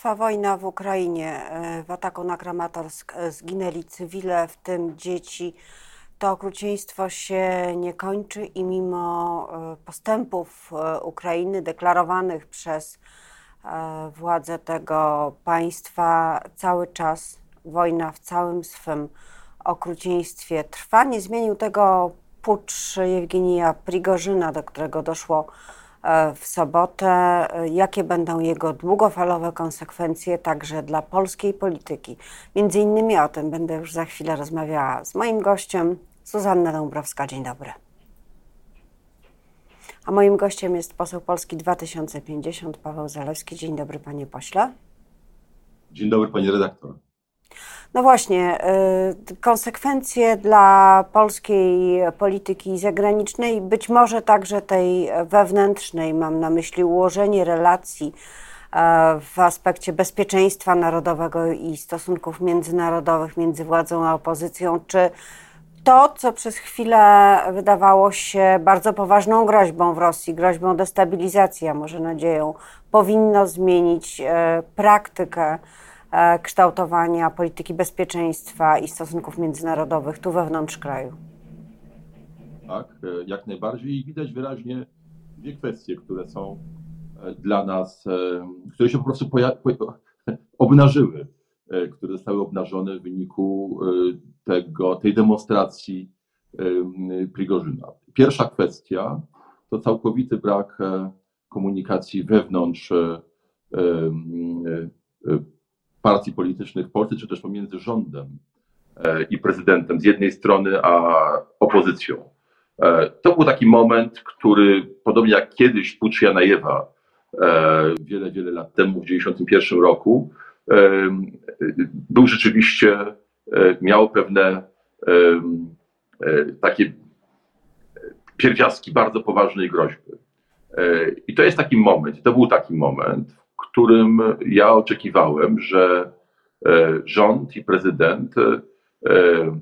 trwa wojna w Ukrainie. W ataku na Kramatorsk zginęli cywile, w tym dzieci. To okrucieństwo się nie kończy i mimo postępów Ukrainy deklarowanych przez władze tego państwa, cały czas wojna w całym swym okrucieństwie trwa. Nie zmienił tego pucz Jewgenija Prigorzyna, do którego doszło e, w sobotę. Jakie będą jego długofalowe konsekwencje także dla polskiej polityki? Między innymi o tym będę już za chwilę rozmawiała z moim gościem, Zuzanna Dąbrowska. Dzień dobry. A moim gościem jest poseł Polski 2050, Paweł Zalewski. Dzień dobry, panie pośle. Dzień dobry, pani redaktor. No właśnie, y, konsekwencje dla polskiej polityki zagranicznej, być może także tej wewnętrznej, mam na myśli ułożenie relacji e, w aspekcie bezpieczeństwa narodowego i stosunków międzynarodowych między władzą a opozycją, czy to, co przez chwilę wydawało się bardzo poważną groźbą w Rosji, groźbą destabilizacji, a może nadzieją, powinno zmienić e, praktykę kształtowania polityki bezpieczeństwa i stosunków międzynarodowych tu wewnątrz kraju? Tak, e, jak najbardziej i widać wyraźnie dwie kwestie, które są e, dla nas, które się po prostu obnażyły, które zostały obnażone w wyniku tego, tej demonstracji Prigorzyna. Pierwsza kwestia to całkowity brak komunikacji wewnątrz partii politycznych w Polsce, czy też pomiędzy rządem e, i prezydentem z jednej strony, a opozycją. E, to był taki moment, który podobnie jak kiedyś Pucz Janajewa e, wiele, wiele lat temu, w 1991 roku, był rzeczywiście, miał pewne takie pierwiastki bardzo poważnej groźby. I to jest taki moment, to był taki moment, którym ja oczekiwałem, że e, rząd i prezydent e,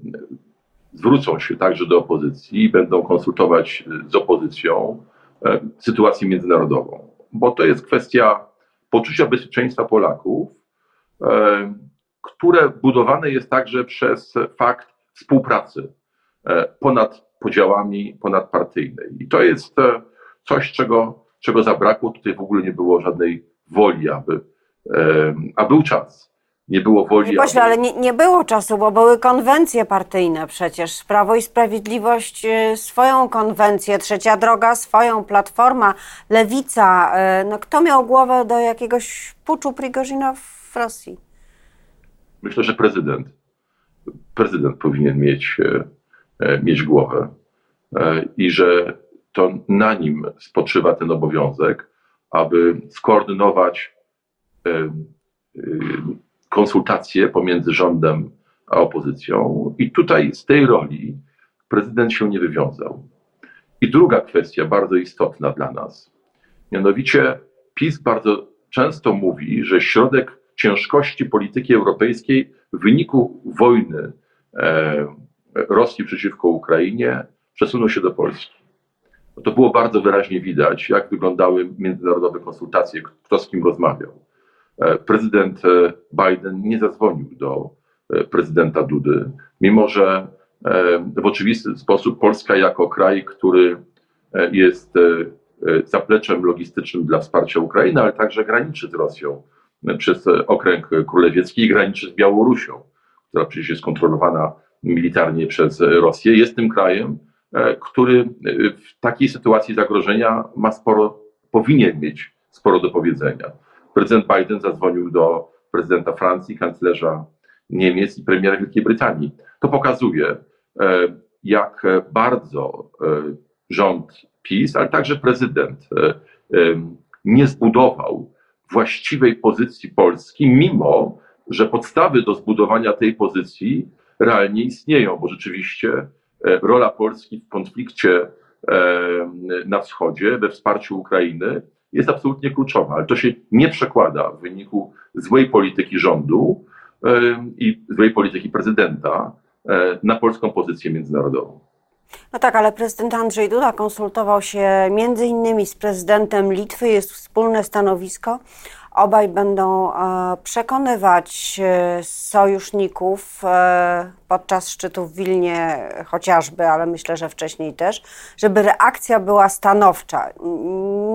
zwrócą się także do opozycji i będą konsultować z opozycją e, sytuację międzynarodową. Bo to jest kwestia poczucia bezpieczeństwa Polaków, które budowane jest także przez fakt współpracy ponad podziałami ponadpartyjnej. I to jest coś, czego, czego zabrakło. Tutaj w ogóle nie było żadnej woli, aby, a był czas. Nie było woli. Nie pośle, aby... ale nie, nie było czasu, bo były konwencje partyjne przecież. Prawo i Sprawiedliwość y, swoją konwencję, Trzecia Droga swoją, Platforma, Lewica. Y, no, kto miał głowę do jakiegoś puczu Prigorzyna w Rosji? Myślę, że prezydent. Prezydent powinien mieć, e, e, mieć głowę e, i że to na nim spoczywa ten obowiązek aby skoordynować konsultacje pomiędzy rządem a opozycją. I tutaj z tej roli prezydent się nie wywiązał. I druga kwestia, bardzo istotna dla nas. Mianowicie PiS bardzo często mówi, że środek ciężkości polityki europejskiej w wyniku wojny Rosji przeciwko Ukrainie przesunął się do Polski to było bardzo wyraźnie widać, jak wyglądały międzynarodowe konsultacje, kto z kim rozmawiał. E, prezydent e, Biden nie zadzwonił do e, prezydenta Dudy, mimo że w oczywisty sposób Polska jako kraj, który jest zapleczem logistycznym dla wsparcia Ukrainy, ale także graniczy z Rosją przez okręg królewiecki i graniczy z Białorusią, która przecież jest kontrolowana militarnie przez Rosję, jest tym krajem, który e, w takiej sytuacji zagrożenia ma sporo, powinien mieć sporo do powiedzenia. Prezydent Biden zadzwonił do prezydenta Francji, kanclerza Niemiec i premiera Wielkiej Brytanii. To pokazuje, e, jak bardzo rząd PiS, ale także prezydent nie zbudował właściwej pozycji Polski, mimo że podstawy do zbudowania tej pozycji realnie istnieją, bo rzeczywiście E, rola Polski w konflikcie e, na wschodzie, we wsparciu Ukrainy jest absolutnie kluczowa, ale to się nie przekłada w wyniku złej polityki rządu e, i złej polityki prezydenta na polską pozycję międzynarodową. No tak, ale prezydent Andrzej Duda konsultował się między innymi z prezydentem Litwy, jest wspólne stanowisko obaj będą e, przekonywać e, sojuszników e, podczas szczytu w Wilnie chociażby, ale myślę, że wcześniej też, żeby reakcja była stanowcza.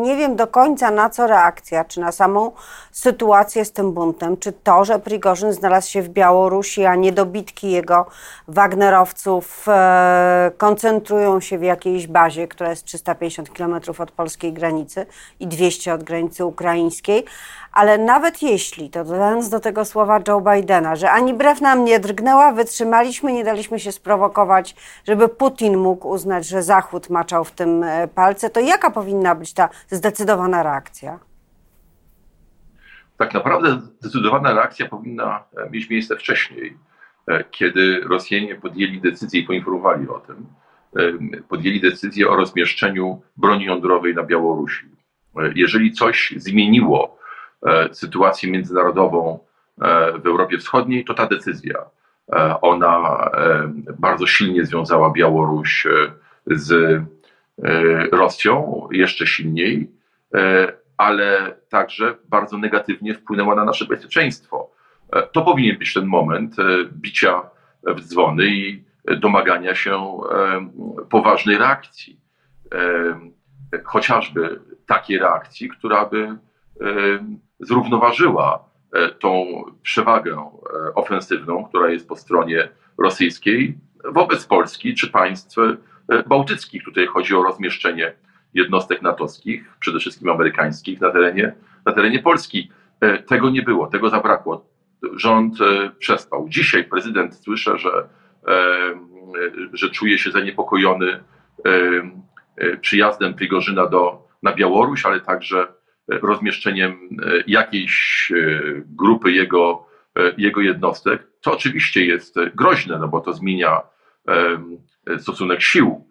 Nie wiem do końca na co reakcja, czy na samą sytuację z tym buntem, czy to, że Prigorzyn znalazł się w Białorusi, a niedobitki jego Wagnerowców koncentrują się w jakiejś bazie, która jest 350 km od polskiej granicy i 200 od granicy ukraińskiej, ale nawet jeśli, to dodając do tego słowa Joe Bidena, że ani brew nam nie drgnęła, wytrzymaliśmy, nie daliśmy się sprowokować, żeby Putin mógł uznać, że Zachód maczał w tym e, palce, to jaka powinna być ta zdecydowana reakcja? Tak naprawdę zdecydowana reakcja powinna e, mieć miejsce wcześniej, e, kiedy Rosjanie podjęli decyzję i poinformowali o tym, podjęli decyzję o rozmieszczeniu broni jądrowej na Białorusi. Jeżeli coś zmieniło sytuację międzynarodową e, w Europie Wschodniej, to ta decyzja. E, ona bardzo silnie związała Białoruś z Rosją, jeszcze silniej, ale także bardzo negatywnie wpłynęła na nasze bezpieczeństwo. To powinien być ten moment bicia w dzwony i domagania się poważnej reakcji. Chociażby takiej reakcji, która by zrównoważyła e, tą przewagę e, ofensywną, która jest po stronie rosyjskiej wobec Polski czy państw e, bałtyckich. Tutaj chodzi o rozmieszczenie jednostek natowskich, przede wszystkim amerykańskich, na terenie, na terenie Polski. Tego nie było, tego zabrakło. Rząd przespał. Dzisiaj prezydent słyszę, że, że czuje się zaniepokojony przyjazdem Prigorzyna do, na Białoruś, ale także rozmieszczeniem e, jakiejś e, grupy jego, e, jego jednostek, to oczywiście jest groźne, no bo to zmienia stosunek sił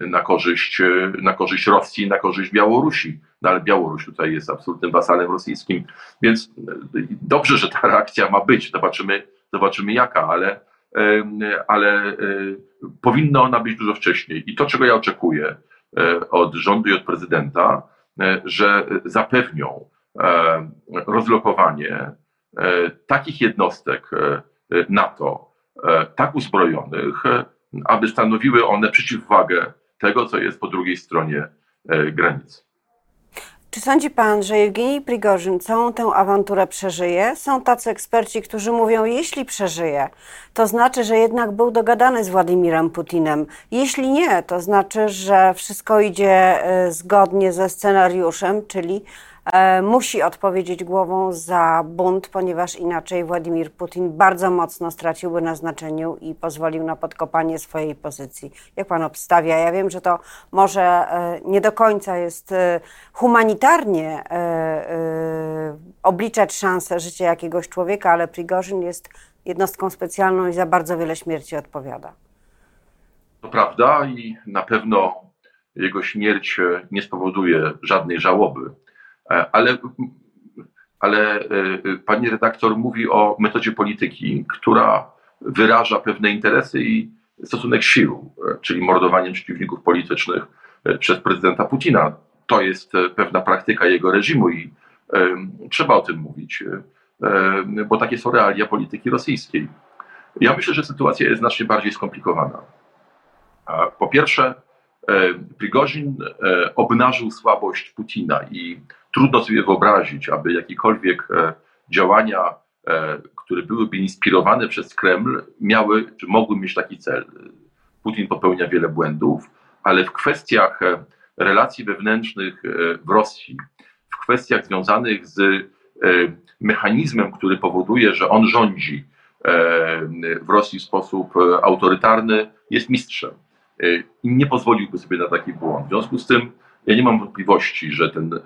na korzyść, na korzyść Rosji, na korzyść Białorusi. No ale Białoruś tutaj jest absolutnym wasalem rosyjskim, więc dobrze, że ta reakcja ma być. Zobaczymy, zobaczymy jaka, ale, ale powinna ona być dużo wcześniej. I to, czego ja oczekuję od rządu i od prezydenta, że zapewnią e, rozlokowanie e, takich jednostek NATO, tak uzbrojonych, aby stanowiły one przeciwwagę tego, co jest po drugiej stronie granicy. Czy sądzi pan, że Jewgenij Prigorzyn całą tę awanturę przeżyje? Są tacy eksperci, którzy mówią, jeśli przeżyje, to znaczy, że jednak był dogadany z Władimirem Putinem. Jeśli nie, to znaczy, że wszystko idzie e, zgodnie ze scenariuszem, czyli musi odpowiedzieć głową za bunt, ponieważ inaczej Władimir Putin bardzo mocno straciłby na znaczeniu i pozwolił na podkopanie swojej pozycji. Jak pan obstawia? Ja wiem, że to może e, nie do końca jest e, humanitarnie obliczać szansę życia jakiegoś człowieka, ale Prigorzyn jest jednostką specjalną i za bardzo wiele śmierci odpowiada. To prawda i na pewno jego śmierć nie spowoduje żadnej żałoby E, ale, ale e, pani redaktor mówi o metodzie polityki, która wyraża pewne interesy i stosunek sił, e, czyli mordowaniem przeciwników politycznych przez prezydenta Putina. To jest pewna praktyka jego reżimu i trzeba o tym mówić, bo takie są realia polityki rosyjskiej. Ja myślę, że sytuacja jest znacznie bardziej skomplikowana. Po pierwsze, Prigozhin obnażył słabość Putina i trudno sobie wyobrazić, aby jakiekolwiek e, działania, e, które byłyby inspirowane przez Kreml, miały czy mogły mieć taki cel. Putin popełnia wiele błędów, ale w kwestiach e, relacji wewnętrznych w Rosji, w kwestiach związanych z mechanizmem, który powoduje, że on rządzi w Rosji w sposób autorytarny, jest mistrzem. I nie pozwoliłby sobie na taki błąd. W związku z tym ja nie mam wątpliwości, że, ten, e,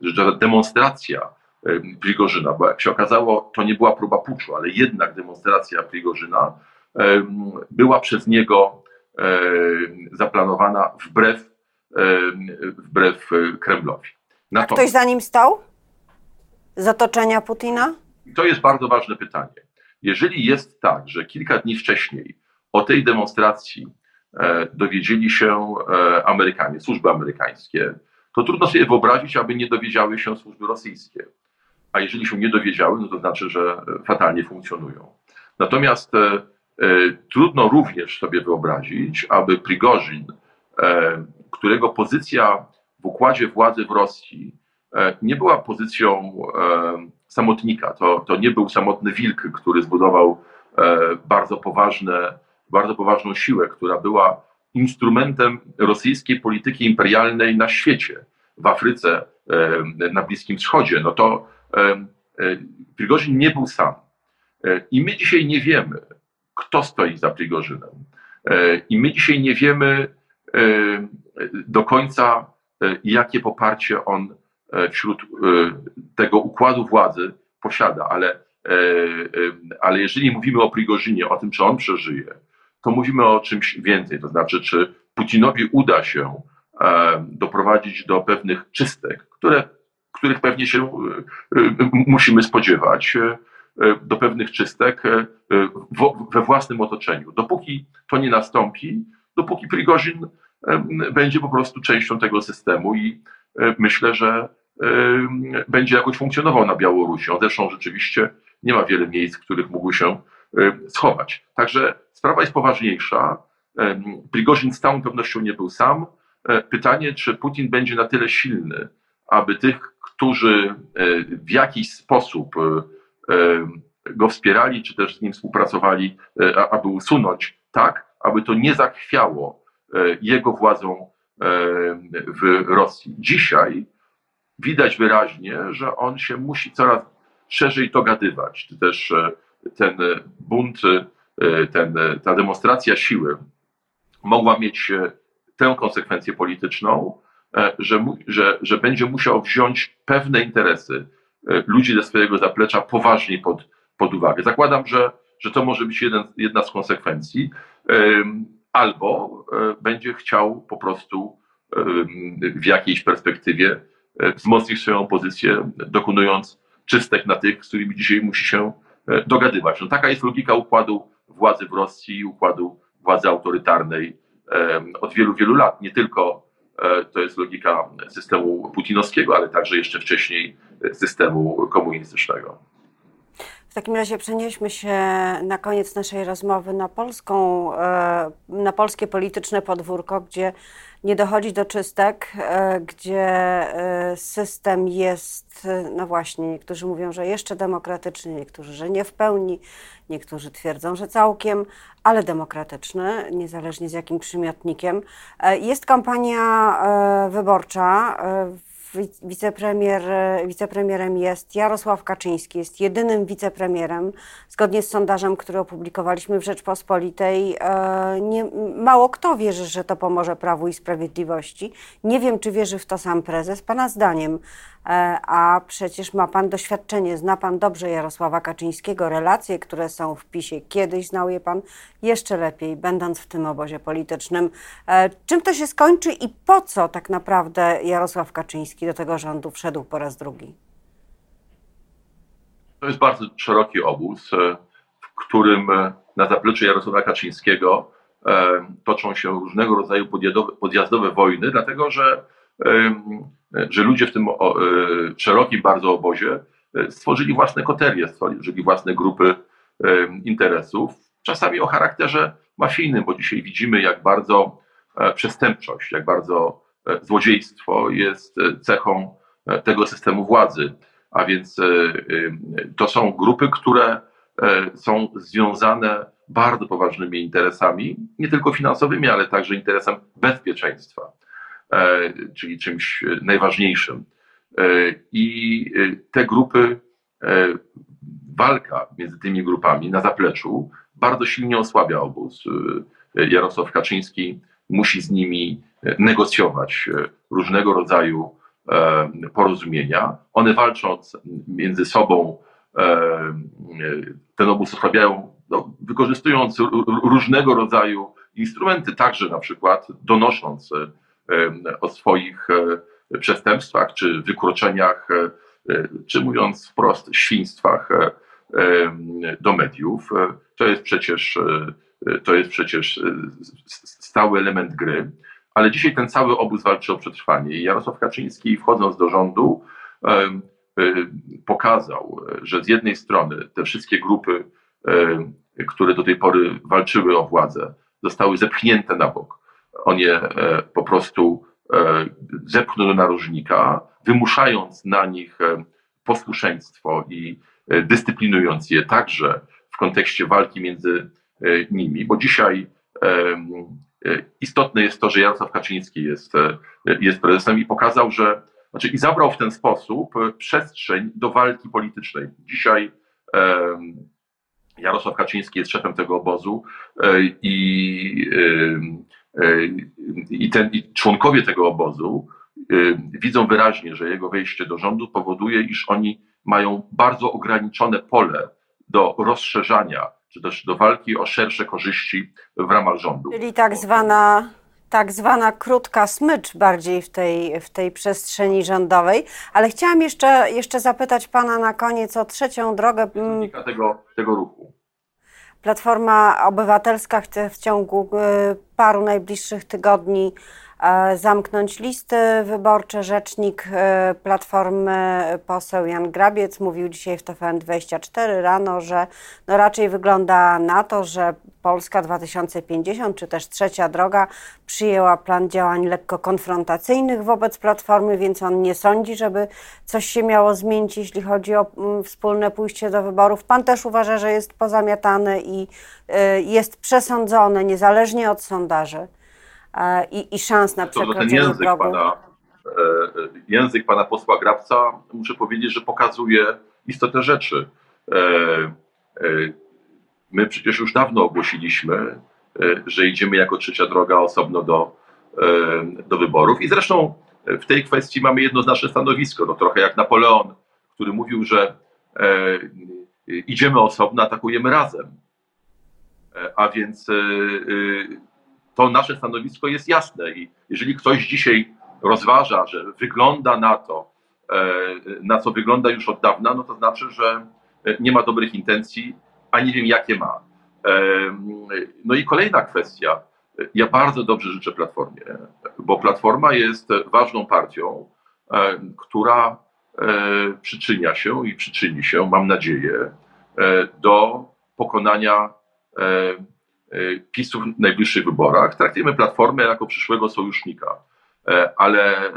że ta demonstracja e, Prigorzyna, bo jak się okazało, to nie była próba puczu, ale jednak demonstracja Prigorzyna była przez niego zaplanowana wbrew, wbrew Kremlowi. A ktoś za nim stał? Zatoczenia Putina? To jest bardzo ważne pytanie. Jeżeli jest tak, że kilka dni wcześniej o tej demonstracji dowiedzieli się e, Amerykanie, służby amerykańskie, to trudno sobie wyobrazić, aby nie dowiedziały się służby rosyjskie. a jeżeli się nie dowiedziały, no to znaczy, że fatalnie funkcjonują. Natomiast trudno również sobie wyobrazić, aby Prigorzin, którego pozycja w układzie władzy w Rosji nie była pozycją samotnika. To, to nie był samotny wilk, który zbudował bardzo poważne, bardzo poważną siłę, która była instrumentem rosyjskiej polityki imperialnej na świecie, w Afryce, na Bliskim Wschodzie, no to Prigorzyn nie był sam. E, I my dzisiaj nie wiemy, kto stoi za Prigorzynem. E, I my dzisiaj nie wiemy do końca, e, jakie poparcie on wśród tego układu władzy posiada, ale, ale jeżeli mówimy o Prigorzynie, o tym, czy on przeżyje, to mówimy o czymś więcej. To znaczy, czy Putinowi uda się e, doprowadzić do pewnych czystek, które, których pewnie się e, e, musimy spodziewać, do pewnych czystek we własnym otoczeniu. Dopóki to nie nastąpi, dopóki Prigozin będzie po prostu częścią tego systemu i myślę, że będzie jakoś funkcjonował na Białorusi. On zresztą rzeczywiście nie ma wiele miejsc, w których mógłby się schować. Także Sprawa jest poważniejsza. Prigozin z całą pewnością nie był sam. E, pytanie, czy Putin będzie na tyle silny, aby tych, którzy e, w jakiś sposób e, go wspierali, czy też z nim współpracowali, aby usunąć tak, aby to nie zachwiało jego władzą w Rosji. Dzisiaj widać wyraźnie, że on się musi coraz szerzej dogadywać, czy też ten bunt E, ten, e, ta demonstracja siły mogła mieć e, tę konsekwencję polityczną, że, że, że będzie musiał wziąć pewne interesy ludzi ze swojego zaplecza poważniej pod, pod uwagę. Zakładam, że, że to może być jeden, jedna z konsekwencji, albo będzie chciał po prostu w jakiejś perspektywie wzmocnić swoją pozycję, dokonując czystek na tych, z którymi dzisiaj musi się dogadywać. No, taka jest logika układu władzy w Rosji, układu władzy autorytarnej od wielu, wielu lat. Nie tylko e, to jest logika systemu putinowskiego, ale także jeszcze wcześniej systemu komunistycznego. W takim razie przenieśmy się na koniec naszej rozmowy na polską, e, na polskie polityczne podwórko, gdzie nie dochodzi do czystek, e, gdzie e, system jest, no właśnie, niektórzy mówią, że jeszcze demokratyczny, niektórzy, że nie w pełni, niektórzy twierdzą, że całkiem, ale demokratyczny, niezależnie z jakim przymiotnikiem. Jest kampania wyborcza wicepremier, wicepremierem jest Jarosław Kaczyński, jest jedynym wicepremierem, zgodnie z sondażem, który opublikowaliśmy w Rzeczpospolitej. E, nie, mało kto wierzy, że to pomoże Prawu i Sprawiedliwości. Nie wiem, czy wierzy w to sam prezes. Pana zdaniem, E, a przecież ma Pan doświadczenie, zna Pan dobrze Jarosława Kaczyńskiego, relacje, które są w PiSie. Kiedyś znał je Pan jeszcze lepiej, będąc w tym obozie politycznym. E, czym to się skończy i po co tak naprawdę Jarosław Kaczyński do tego rządu wszedł po raz drugi? To jest bardzo szeroki obóz, e, w którym na zapleczu Jarosława Kaczyńskiego toczą się różnego rodzaju podjazdowe wojny, dlatego że że ludzie w tym e, szerokim bardzo obozie e, stworzyli własne koterie, stworzyli własne grupy interesów, czasami o charakterze mafijnym, bo dzisiaj widzimy, jak bardzo e, przestępczość, jak bardzo złodziejstwo jest cechą tego systemu władzy. A więc to są grupy, które są związane bardzo poważnymi interesami, nie tylko finansowymi, ale także interesem bezpieczeństwa. E, czyli czymś najważniejszym. E, I e, te grupy, walka między tymi grupami na zapleczu bardzo silnie osłabia obóz. Jarosław Kaczyński musi z nimi negocjować różnego rodzaju porozumienia. One walcząc między sobą, ten obóz osłabiają, no, wykorzystując różnego rodzaju instrumenty, także na przykład donosząc o swoich e, przestępstwach czy wykroczeniach, e, e, czy mówiąc wprost, świństwach do mediów. To jest przecież, to jest przecież stały element gry. Ale dzisiaj ten cały obóz walczy o przetrwanie. Jarosław Kaczyński, wchodząc do rządu, pokazał, że z jednej strony te wszystkie grupy, które do tej pory walczyły o władzę, zostały zepchnięte na bok. On je po prostu zepchnął do narożnika, wymuszając na nich posłuszeństwo i dyscyplinując je także w kontekście walki między nimi, bo dzisiaj istotne jest to, że Jarosław Kaczyński jest, jest prezesem i pokazał, że znaczy i zabrał w ten sposób przestrzeń do walki politycznej. Dzisiaj Jarosław Kaczyński jest szefem tego obozu i, i, ten, i członkowie tego obozu widzą wyraźnie, że jego wejście do rządu powoduje, iż oni mają bardzo ograniczone pole do rozszerzania, czy też do walki o szersze korzyści w ramach rządu. Czyli tak zwana tak zwana krótka smycz bardziej w tej, w tej przestrzeni rządowej. Ale chciałam jeszcze, jeszcze zapytać Pana na koniec o trzecią drogę. Tego, tego ruchu. Platforma Obywatelska chce w ciągu y, paru najbliższych tygodni zamknąć listy wyborcze. Rzecznik e, Platformy poseł Jan Grabiec mówił dzisiaj w TVN24 rano, że no raczej wygląda na to, że Polska 2050 czy też Trzecia Droga przyjęła plan działań lekko konfrontacyjnych wobec Platformy, więc on nie sądzi, żeby coś się miało zmienić, jeśli chodzi o mm, wspólne pójście do wyborów. Pan też uważa, że jest pozamiatany i e, jest przesądzony niezależnie od sondaży i, i szans na przekroczenie progu. Pana, e, język pana posła Grabca, muszę powiedzieć, że pokazuje istotę rzeczy. E, e, my przecież już dawno ogłosiliśmy, że idziemy jako trzecia droga osobno do, do wyborów. I zresztą w tej kwestii mamy jednoznaczne stanowisko. No, trochę jak Napoleon, który mówił, że idziemy osobno, atakujemy razem. A więc to nasze stanowisko jest jasne i jeżeli ktoś dzisiaj rozważa, że wygląda na to, e, na co wygląda już od dawna, no to znaczy, że nie ma dobrych intencji, a nie wiem jakie ma. E, no i kolejna kwestia. Ja bardzo dobrze życzę Platformie, bo Platforma jest ważną partią, e, która przyczynia się i przyczyni się, mam nadzieję, do pokonania E, PiSu w najbliższych wyborach. Traktujemy Platformę jako przyszłego sojusznika, e, ale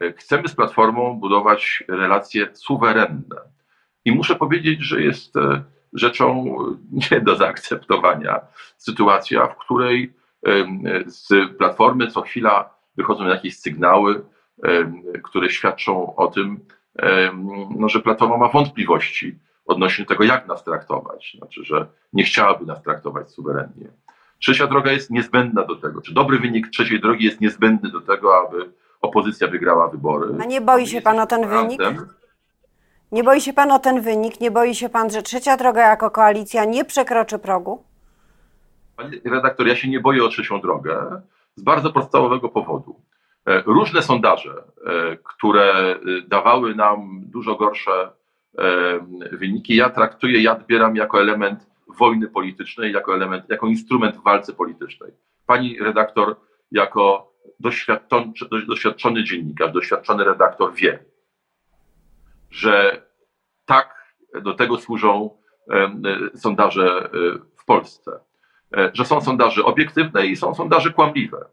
e, chcemy z Platformą budować relacje suwerenne. I muszę powiedzieć, że jest rzeczą nie do zaakceptowania sytuacja, w której z Platformy co chwila wychodzą jakieś sygnały, które świadczą o tym, no, że Platforma ma wątpliwości odnośnie tego, jak nas traktować. Znaczy, że nie chciałaby nas traktować suwerennie. Trzecia droga jest niezbędna do tego, czy dobry wynik trzeciej drogi jest niezbędny do tego, aby opozycja wygrała wybory. A nie boi się pan o ten wynik? Nie boi się pan o ten wynik? Nie boi się pan, że trzecia droga jako koalicja nie przekroczy progu? Panie redaktor, ja się nie boję o trzecią drogę z bardzo podstawowego powodu. E, różne sondaże, e, które e, dawały nam dużo gorsze wyniki. Ja traktuję, ja odbieram jako element wojny politycznej, jako element, jako instrument w walce politycznej. Pani redaktor, jako doświadczony, doświadczony dziennikarz, doświadczony redaktor wie, że tak do tego służą sondaże e, w Polsce. E, że są sondaże obiektywne i są sondaże kłamliwe.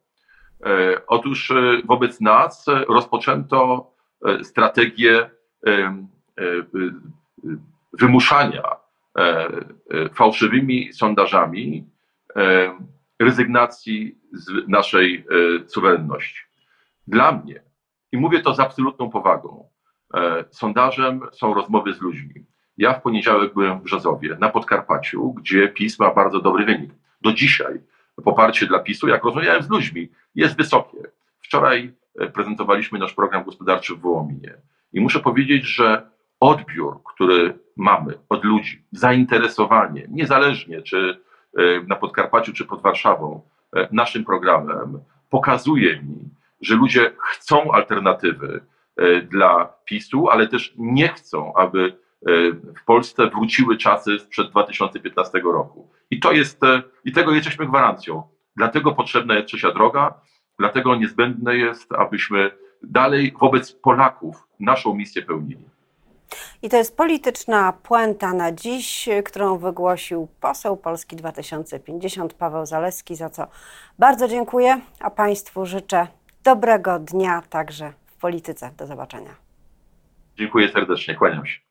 E, otóż wobec nas rozpoczęto strategię wymuszania e, fałszywymi sondażami rezygnacji z naszej suwerenności. Dla mnie, i mówię to z absolutną powagą, sondażem są rozmowy z ludźmi. Ja w poniedziałek byłem w Brzozowie, na Podkarpaciu, gdzie PiS ma bardzo dobry wynik. Do dzisiaj poparcie dla PiSu, jak rozmawiałem z ludźmi, jest wysokie. Wczoraj prezentowaliśmy nasz program gospodarczy w Wołominie i muszę powiedzieć, że odbiór, który mamy od ludzi, zainteresowanie, niezależnie czy e, na Podkarpaciu, czy pod Warszawą, e, naszym programem, pokazuje mi, że ludzie chcą alternatywy e, dla PiSu, ale też nie chcą, aby w Polsce wróciły czasy sprzed 2015 roku. I to jest, i tego jesteśmy gwarancją. Dlatego potrzebna jest trzecia droga, dlatego niezbędne jest, abyśmy dalej wobec Polaków naszą misję pełnili. I to jest polityczna puenta na dziś, którą wygłosił poseł Polski 2050 Paweł Zaleski, za co bardzo dziękuję, a Państwu życzę dobrego dnia także w polityce. Do zobaczenia. Dziękuję serdecznie, kłaniam się.